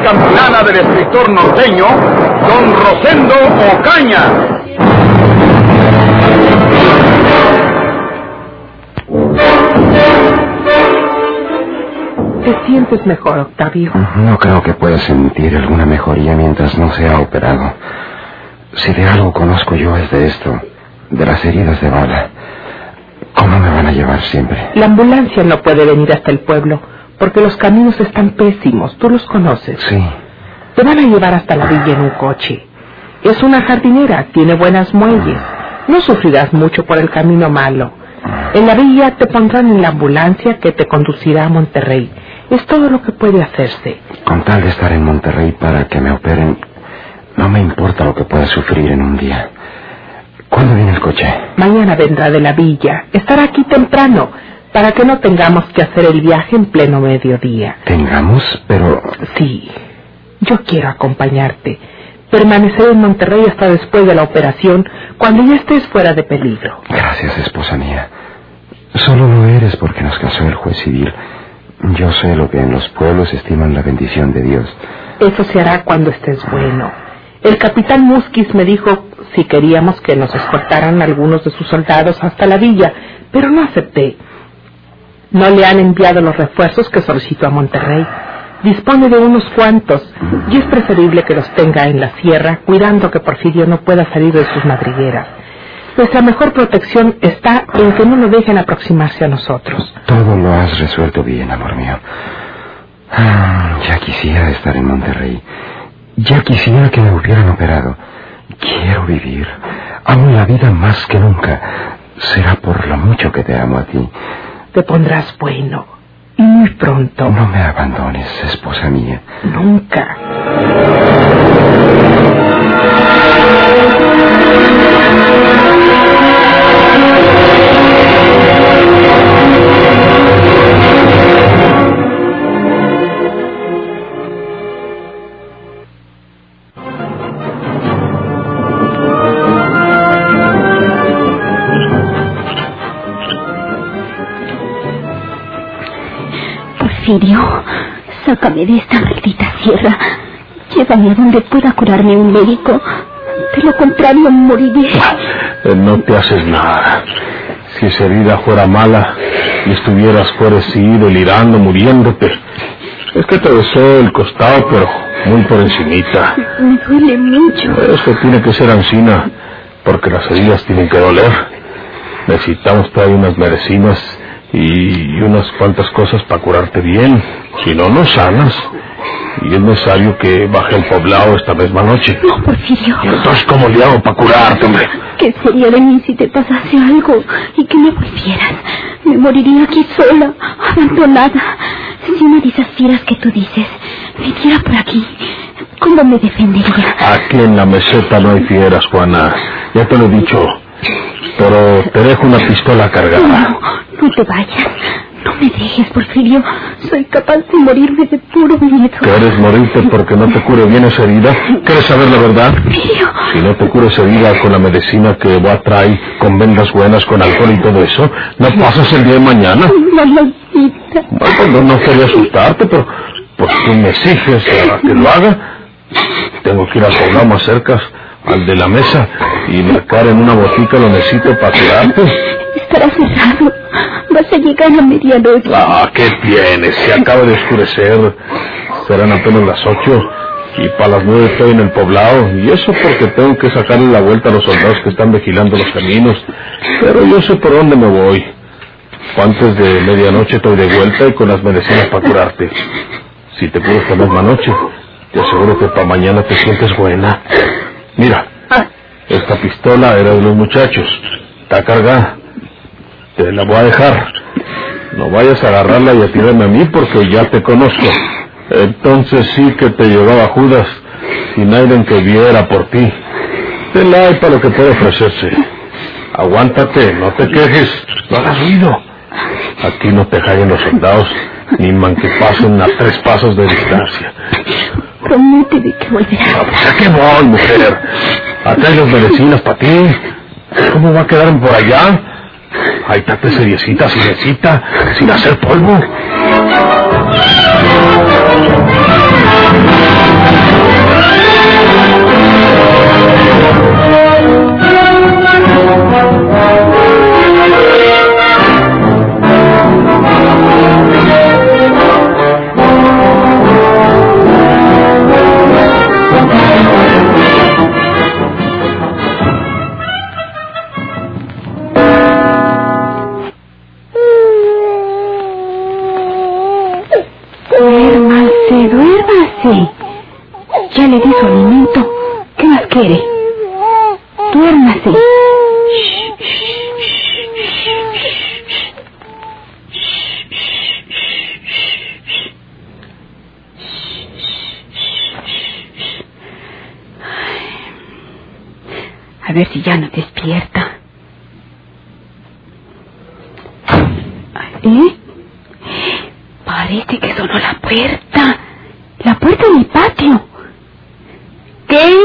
serie campilana del escritor norteño, Don Rosendo Ocaña. ¿Te sientes mejor, Octavio? No creo que pueda sentir alguna mejoría mientras no sea operado. Si de algo conozco yo es de esto, de las heridas de bala. ¿Cómo me van a llevar siempre? La ambulancia no puede venir hasta el pueblo porque los caminos están pésimos. Tú los conoces. Sí. Te van a llevar hasta la villa en un coche. Es una jardinera, tiene buenas muelles. No sufrirás mucho por el camino malo. En la villa te pondrán en la ambulancia que te conducirá a Monterrey. Es todo lo que puede hacerse. Con tal de estar en Monterrey para que me operen, no me importa lo que pueda sufrir en un día. ¿Cuándo viene el coche? Mañana vendrá de la villa. Estará aquí temprano para que no tengamos que hacer el viaje en pleno mediodía. Tengamos, pero... Sí, yo quiero acompañarte. Permanecer en Monterrey hasta después de la operación, cuando ya estés fuera de peligro. Gracias, esposa mía. Solo lo eres porque nos casó el juez civil. Yo sé lo que en los pueblos estiman la bendición de Dios. Eso se hará cuando estés bueno. El capitán Musquiz me dijo si queríamos que nos escoltaran algunos de sus soldados hasta la villa, pero no acepté. No le han enviado los refuerzos que solicitó a Monterrey. Dispone de unos cuantos y es preferible que los tenga en la sierra, cuidando que Porfirio no pueda salir de sus madrigueras. Nuestra mejor protección está en que no lo dejen aproximarse a nosotros. Todo lo has resuelto bien, amor mío. Ah, ya quisiera estar en Monterrey. Ya quisiera que me hubieran operado. Quiero vivir. Amo la vida más que nunca. Será por lo mucho que te amo a ti. Te pondrás bueno. Y muy pronto. No me abandones, esposa mía. Nunca. Sácame de esta maldita sierra. Llévame a donde pueda curarme un médico. De lo contrario, moriré. Eh, No te haces nada. Si esa herida fuera mala y estuvieras fuera sí, delirando, muriéndote. Es que te besó el costado, pero muy por encimita. Me duele mucho. Eso tiene que ser ansina, porque las heridas tienen que doler. Necesitamos traer unas medicinas y unas cuantas cosas para curarte bien. Si no, no sanas. Y es necesario que baje el poblado esta misma noche. No, Porfirio. ¿Y entonces cómo le hago para curarte, hombre? ¿Qué sería de mí si te pasase algo y que me volvieras? Me moriría aquí sola, abandonada. Si una de esas fieras que tú dices viniera por aquí, ¿cómo me defendería? Aquí en la meseta no hay fieras, Juana. Ya te lo he dicho. Pero te dejo una pistola cargada. No, no te vayas. No me dejes, Porfirio. Soy capaz de morirme de puro miedo. ¿Quieres morirte porque no te cure bien esa herida? ¿Quieres saber la verdad? Porfirio. Si no te cure esa herida con la medicina que voy a traer, con vendas buenas, con alcohol y todo eso, no pasas el día de mañana. Mamacita. Bueno, no, no quería asustarte, pero pues tú me exiges a que lo haga. Tengo que ir al poblado más cerca, al de la mesa, y marcar en una botica lo necesito para curarte. Estará cerrado. Vas a llegar a medianoche. Ah, ¿qué tienes? Se acaba de oscurecer. Serán apenas las ocho. Y para las nueve estoy en el poblado. Y eso porque tengo que sacarle la vuelta a los soldados que están vigilando los caminos. Pero yo sé por dónde me voy. Antes de medianoche estoy de vuelta y con las medicinas para curarte. Si te curo esta misma noche, te aseguro que para mañana te sientes buena. Mira, esta pistola era de los muchachos. Está cargada. Te la voy a dejar. No vayas a agarrarla y a tirarme a mí porque ya te conozco. Entonces sí que te llevaba Judas sin alguien que viera por ti. Él hay para lo que puede ofrecerse. Aguántate, no te quejes, no hagas ruido. Aquí no te callen los soldados, ni man que pasen a tres pasos de distancia. Prométeme que volverás. ¿A qué voy, mujer? Atrás las medicinas para ti. ¿Cómo va a quedar por allá? Ahí estate seriecita, seriecita, sin hacer polvo. Su alimento. ¿Qué más quiere? Duérmase. A ver si ya no despierta. ¿Eh? Parece que sonó la puerta. La puerta de mi patio. ¿Quién?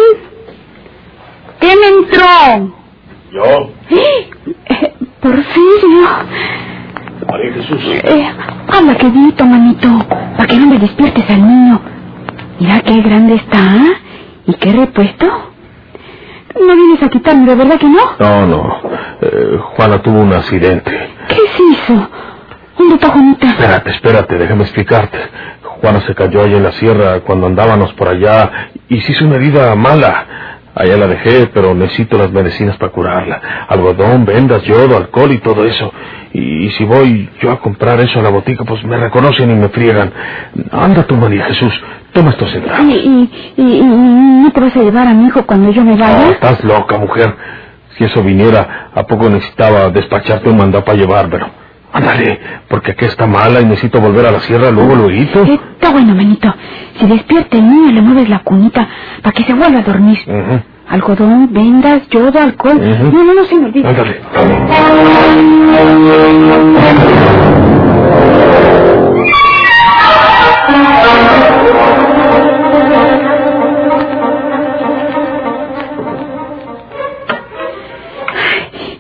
¿Quién entró? Yo, Eh, Porfirio. María Jesús. Eh, habla quedito, manito, para que no me despiertes al niño. Mira qué grande está, ¿ah? ¿Y qué repuesto? No vienes a quitarme, ¿de verdad que no? No, no. Eh, Juana tuvo un accidente. ¿Qué se hizo? ¿Dónde está Juanita? Espérate, espérate, déjame explicarte. Juana se cayó allá en la sierra cuando andábamos por allá y se hizo una herida mala. Allá la dejé, pero necesito las medicinas para curarla. Algodón, vendas, yodo, alcohol y todo eso. Y, si voy yo a comprar eso a la botica, pues me reconocen y me friegan. Anda tú, María Jesús, toma estos ¿Y, centavos. y, y, y no te vas a llevar a mi hijo cuando yo me No, vaya? estás loca, mujer. Si eso viniera, ¿a poco necesitaba despacharte un mandado para llevármelo? Ándale, porque aquí está mala y necesito volver a la sierra luego, luego. Eh, Está bueno, manito. Si despierta el niño, le mueves la cunita para que se vuelva a dormir. Ujú. Algodón, vendas, yodo, alcohol. No, no, no se me olvide. Ándale.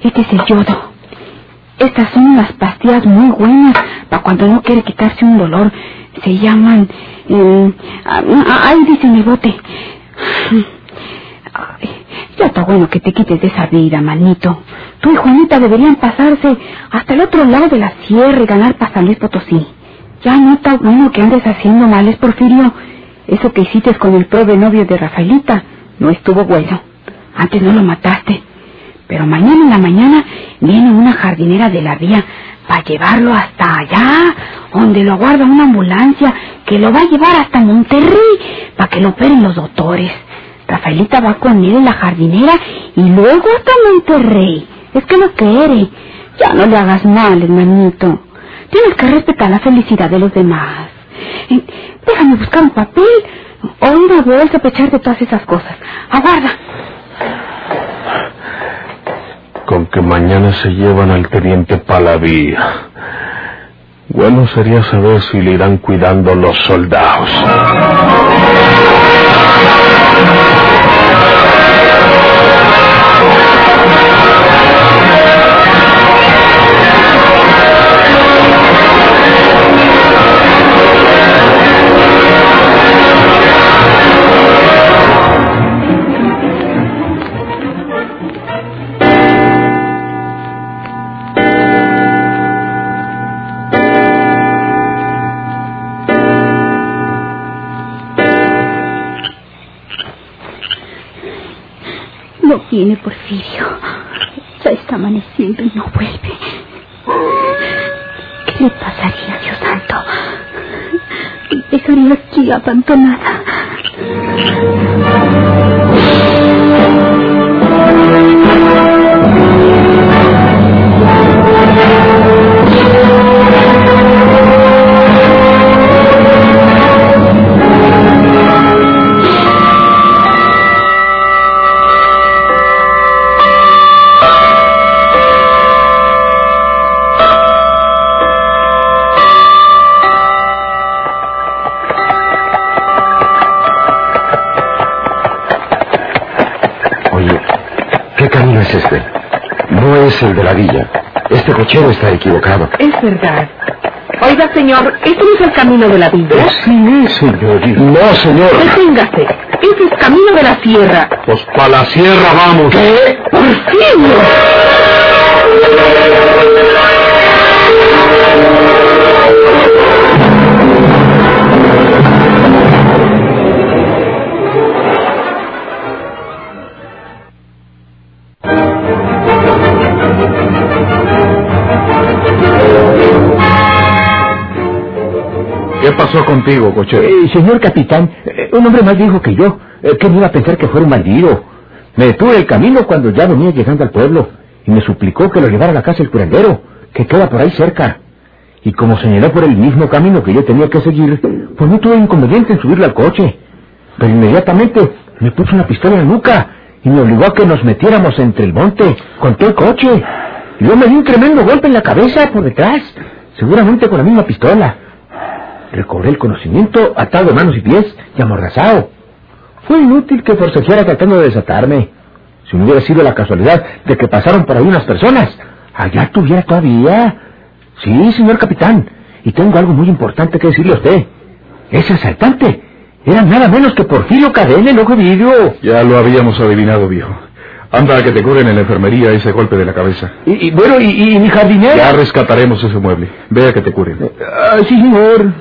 Este es el yodo. Estas son unas pastillas muy buenas para cuando no quiere quitarse un dolor. Se llaman... eh, ah, ah, ahí dice en el bote. Ya está bueno que te quites de esa vida, manito. Tú y Juanita deberían pasarse hasta el otro lado de la sierra y ganar para San Luis Potosí. Ya no está bueno que andes haciendo males, Porfirio. Eso que hiciste con el pobre novio de Rafaelita no estuvo bueno. Antes no lo mataste. Pero mañana en la mañana viene una jardinera de la vía para llevarlo hasta allá, donde lo aguarda una ambulancia que lo va a llevar hasta Monterrey para que lo operen los doctores. Rafaelita va con él en la jardinera y luego hasta Monterrey. Es que no quiere. Ya no le hagas mal, hermanito. Tienes que respetar la felicidad de los demás. Déjame buscar un papel o una bolsa para echarte todas esas cosas. Aguarda. Con que mañana se llevan al teniente Palavía. Bueno sería saber si le irán cuidando los soldados. Abandonada. Cochero está equivocado. Es verdad. Oiga, señor, ¿este no es el camino de la villa? Sí, señorita. No, señor. Deténgase. Ese es camino de la sierra. Pues para la sierra vamos. ¿Qué? ¡Porfirio! ¿Qué contigo? Eh, señor capitán, eh, un hombre más dijo que yo, eh, que no iba a pensar que fuera un bandido. Me detuvo en el camino cuando ya venía llegando al pueblo y me suplicó que lo llevara a la casa del curandero, que queda por ahí cerca. Y como señaló por el mismo camino que yo tenía que seguir, pues no tuve inconveniente en subirle al coche. Pero inmediatamente me puso una pistola en la nuca y me obligó a que nos metiéramos entre el monte con todo el coche. Y yo me di un tremendo golpe en la cabeza por detrás, seguramente con la misma pistola. Recobré el conocimiento atado de manos y pies y amordazado. Fue inútil que forcejeara tratando de desatarme. Si no hubiera sido la casualidad de que pasaron por ahí unas personas, allá estuviera todavía. Sí, señor capitán, y tengo algo muy importante que decirle a usted. Ese asaltante era nada menos que Porfirio Cadena, el ojo vidrio. Ya lo habíamos adivinado, viejo. Anda a que te curen en la enfermería ese golpe de la cabeza. Y, y bueno, y, y mi jardinera. Ya rescataremos ese mueble. Ve a que te curen. Ah, sí, señor.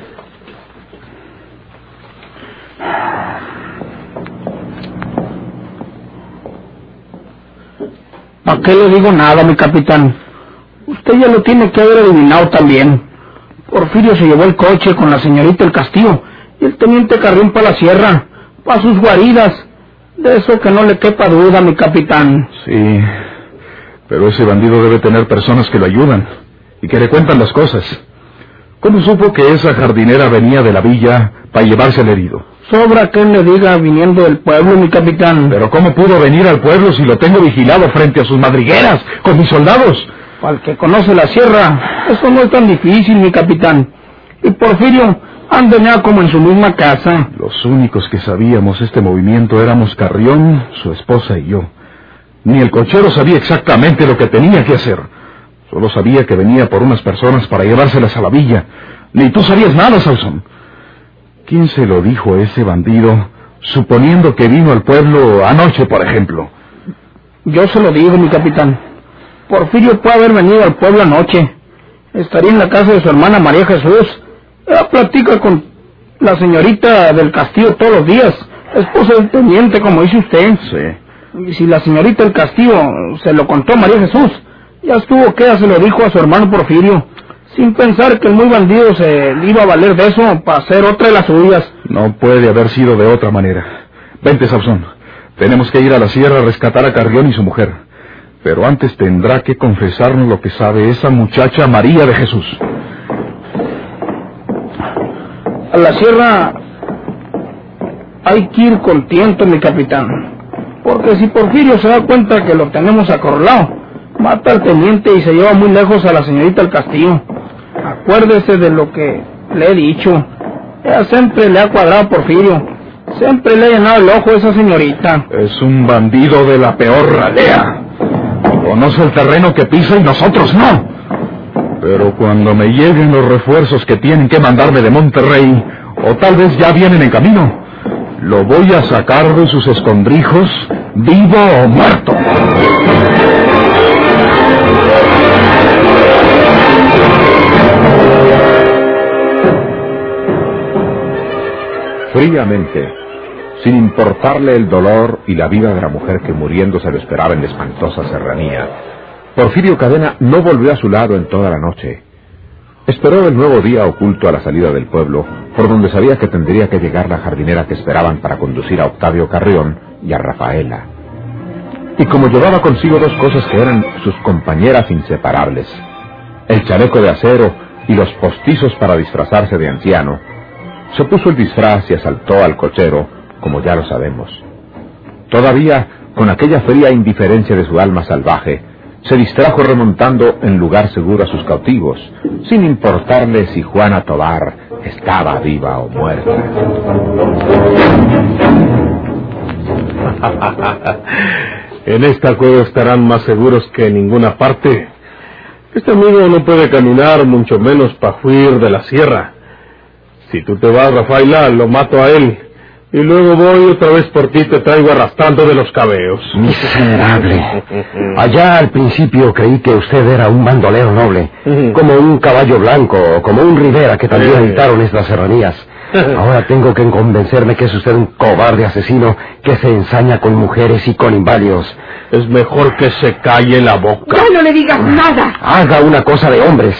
¿Para qué le digo nada, mi capitán? Usted ya lo tiene que haber adivinado también. Porfirio se llevó el coche con la señorita El Castillo y el teniente Carrión para la sierra, para sus guaridas. De eso que no le quepa duda, mi capitán. Sí, pero ese bandido debe tener personas que lo ayudan y que le cuentan las cosas. ¿Cómo supo que esa jardinera venía de la villa para llevarse al herido? Sobra que él le diga viniendo del pueblo, mi capitán. Pero ¿cómo pudo venir al pueblo si lo tengo vigilado frente a sus madrigueras con mis soldados? El que conoce la sierra, eso no es tan difícil, mi capitán. Y Porfirio anda ya como en su misma casa. Los únicos que sabíamos este movimiento éramos Carrión, su esposa y yo. Ni el cochero sabía exactamente lo que tenía que hacer. Solo sabía que venía por unas personas para llevárselas a la villa. Ni tú sabías nada, Salson. ¿Quién se lo dijo a ese bandido, suponiendo que vino al pueblo anoche, por ejemplo? Yo se lo digo, mi capitán. Porfirio puede haber venido al pueblo anoche. Estaría en la casa de su hermana María Jesús. Ella platica con la señorita del castillo todos los días. Esposa del teniente, como dice usted. Sí. Y si la señorita del castillo se lo contó a María Jesús, ya estuvo que ella se lo dijo a su hermano Porfirio. Sin pensar que el muy bandido se iba a valer de eso para hacer otra de las suyas. No puede haber sido de otra manera. Vente, Sauzón. Tenemos que ir a la sierra a rescatar a Carrión y su mujer. Pero antes tendrá que confesarnos lo que sabe esa muchacha María de Jesús. A la sierra hay que ir con tiento, mi capitán. Porque si Porfirio se da cuenta que lo tenemos acorralado, mata al teniente y se lleva muy lejos a la señorita del castillo. Acuérdese de lo que le he dicho. Ella siempre le ha cuadrado Porfirio. Siempre le ha llenado el ojo a esa señorita. Es un bandido de la peor ralea. Conoce el terreno que pisa y nosotros no. Pero cuando me lleguen los refuerzos que tienen que mandarme de Monterrey, o tal vez ya vienen en camino, lo voy a sacar de sus escondrijos, vivo o muerto. Fríamente, sin importarle el dolor y la vida de la mujer que muriendo se lo esperaba en la espantosa serranía, Porfirio Cadena no volvió a su lado en toda la noche. Esperó el nuevo día oculto a la salida del pueblo, por donde sabía que tendría que llegar la jardinera que esperaban para conducir a Octavio Carrión y a Rafaela. Y como llevaba consigo dos cosas que eran sus compañeras inseparables, el chaleco de acero y los postizos para disfrazarse de anciano, se puso el disfraz y asaltó al cochero, como ya lo sabemos. Todavía, con aquella fría indiferencia de su alma salvaje, se distrajo remontando en lugar seguro a sus cautivos, sin importarle si Juana Tobar estaba viva o muerta. En esta cueva estarán más seguros que en ninguna parte. Este amigo no puede caminar, mucho menos para huir de la sierra. Si tú te vas, Rafaela, lo mato a él. Y luego voy otra vez por ti y te traigo arrastrando de los cabellos. Miserable. Allá al principio creí que usted era un bandolero noble, como un caballo blanco o como un Rivera que también habitaron estas serranías. Ahora tengo que convencerme que es usted un cobarde asesino que se ensaña con mujeres y con inválidos. Es mejor que se calle la boca. Ya no le digas nada. Haga una cosa de hombres.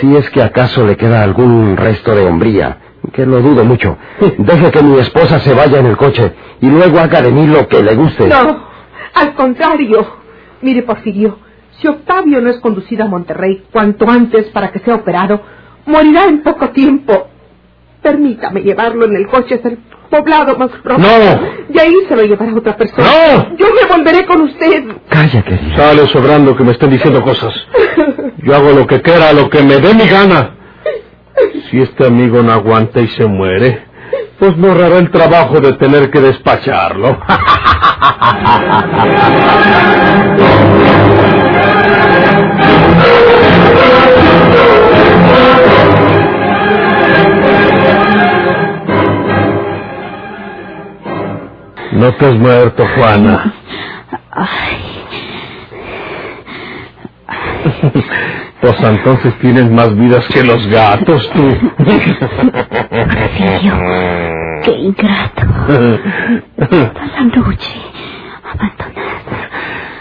Si es que acaso le queda algún resto de hombría, que lo dudo mucho. Deje que mi esposa se vaya en el coche y luego haga de mí lo que le guste. No, al contrario. Mire, Porfirio, si Octavio no es conducido a Monterrey cuanto antes para que sea operado, morirá en poco tiempo. Permítame llevarlo en el coche hasta el poblado más próximo. No. Y ahí se lo llevará otra persona. No. Yo me volveré con usted. Calla, querida. Sale sobrando que me estén diciendo cosas. Yo hago lo que quiera, lo que me dé mi gana. Si este amigo no aguanta y se muere, pues me ahorrará el trabajo de tener que despacharlo. No te has muerto, Juana. Pues entonces tienes más vidas que los gatos, tú. Qué ingrato. Toda la noche, abandonada.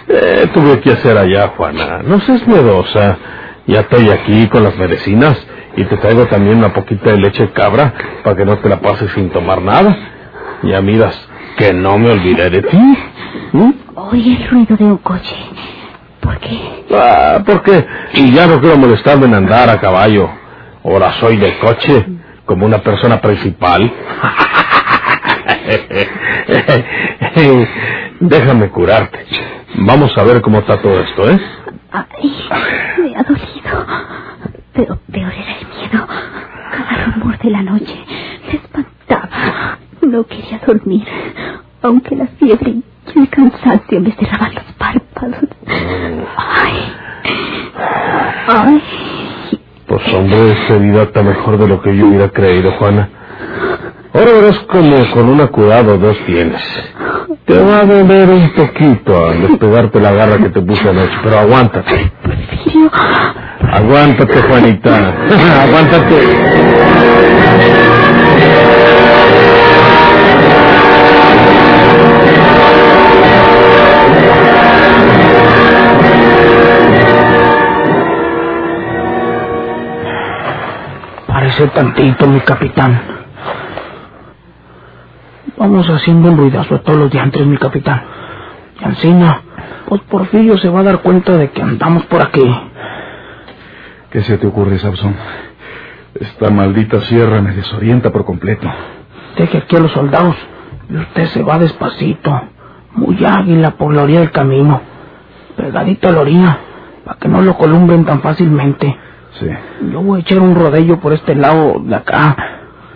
Eh, tuve que hacer allá, Juana. No seas miedosa. Ya estoy aquí con las medicinas y te traigo también una poquita de leche de cabra para que no te la pases sin tomar nada. Ya miras que no me olvidé de ti. ¿Mm? Oí el ruido de un coche. ¿Por qué? Ah, ¿por qué? Y ya no quiero molestarme en andar a caballo. Ahora soy de coche, como una persona principal. Déjame curarte. Vamos a ver cómo está todo esto, ¿eh? Ay, me ha dolido. Pero peor era el miedo. Cada rumor de la noche me espantaba. No quería dormir, aunque la fiebre y el cansancio me cerraban los. Ay. Ay. Pues hombre, esta vida está mejor de lo que yo hubiera creído, Juana. Ahora verás como con una cuidado dos tienes. Te va a doler un poquito al despegarte la garra que te puse anoche, pero aguántate. Aguántate, Juanita. aguántate. Tantito, mi capitán. Vamos haciendo un ruidazo a todos los diantres, mi capitán. Y encima, pues Porfirio se va a dar cuenta de que andamos por aquí. ¿Qué se te ocurre, Sabson? Esta maldita sierra me desorienta por completo. Deje aquí a los soldados y usted se va despacito, muy águila por la orilla del camino, pegadito a la orilla, para que no lo columbren tan fácilmente. Sí. Yo voy a echar un rodello por este lado de acá,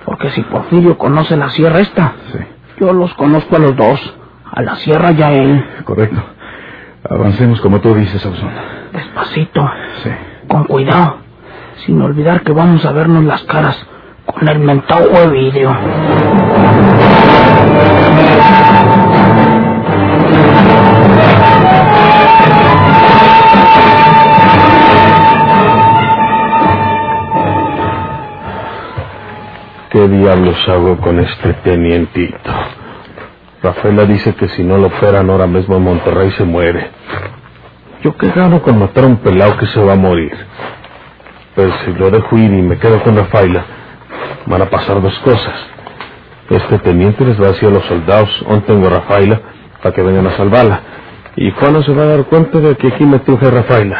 porque si Porfirio conoce la sierra esta, Sí. yo los conozco a los dos, a la sierra ya él, Correcto. Avancemos como tú dices, Sabson. despacito, Sí. con cuidado, sin olvidar que vamos a vernos las caras con el mentado de. ¿Qué diablos hago con este tenientito? Rafaela dice que si no lo fueran ahora mismo en Monterrey se muere. Yo qué gano con matar a un pelado que se va a morir. Pero si lo dejo ir y me quedo con Rafaela, van a pasar dos cosas. Este teniente les va a decir a los soldados, ¿dónde tengo a Rafaela? Para que vengan a salvarla. Y Juana se va a dar cuenta de que aquí me truje a Rafaela.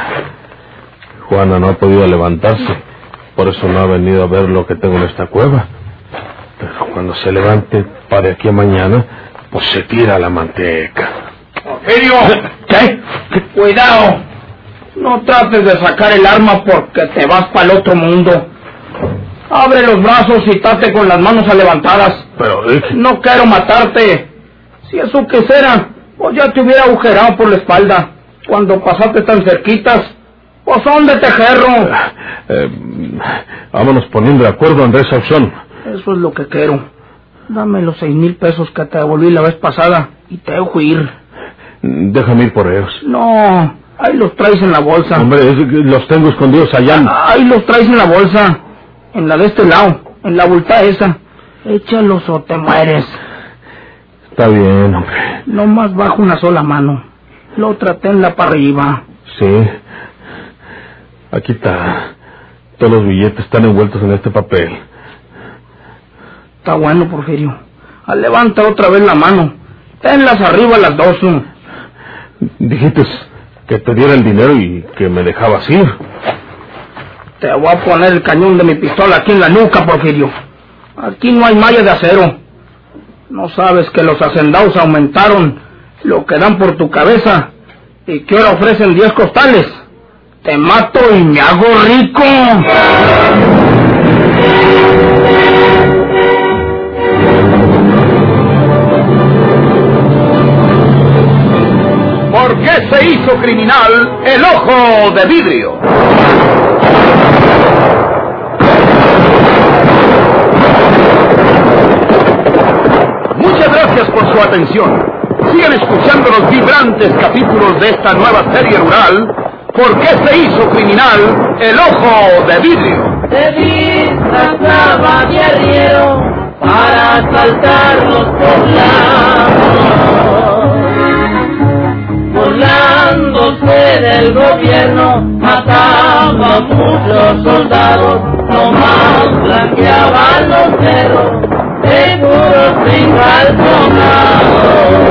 Juana no ha podido levantarse, por eso no ha venido a ver lo que tengo en esta cueva. Pero cuando se levante para de aquí a mañana, pues se tira la manteca. Porfirio, ¿qué? Cuidado. No trates de sacar el arma porque te vas para el otro mundo. Abre los brazos y tate con las manos levantadas. Pero, eh, No quiero matarte. Si eso quisiera, Pues ya te hubiera agujerado por la espalda. Cuando pasaste tan cerquitas. Pues son de tejerro. Eh, vámonos poniendo de acuerdo, Andrés Sauzón. Eso es lo que quiero. Dame los seis mil pesos que te devolví la vez pasada y te dejo ir. Déjame ir por ellos. No, ahí los traes en la bolsa. Hombre, es los tengo escondidos allá. Ahí los traes en la bolsa. En la de este lado. En la bulta esa. Échalos o te mueres. Está bien, hombre. No más bajo una sola mano. La otra tenla para arriba. Sí. Aquí está. Todos los billetes están envueltos en este papel. Está bueno, Porfirio. Ah, Levanta otra vez la mano. Tenlas arriba las dos. Dijiste que te diera el dinero y que me dejabas ir. Te voy a poner el cañón de mi pistola aquí en la nuca, Porfirio. Aquí no hay malla de acero. No sabes que los hacendados aumentaron lo que dan por tu cabeza y que ahora ofrecen 10 costales. Te mato y me hago rico. Qué se hizo criminal el ojo de vidrio? Muchas gracias por su atención. Sigan escuchando los vibrantes capítulos de esta nueva serie rural. ¿Por qué se hizo criminal el ojo de vidrio? Se disfrazaba de arriero para asaltar los poblados burlándose del gobierno, mataba a muchos soldados, nomás blanqueaban los cerros, seguros sin calzonado.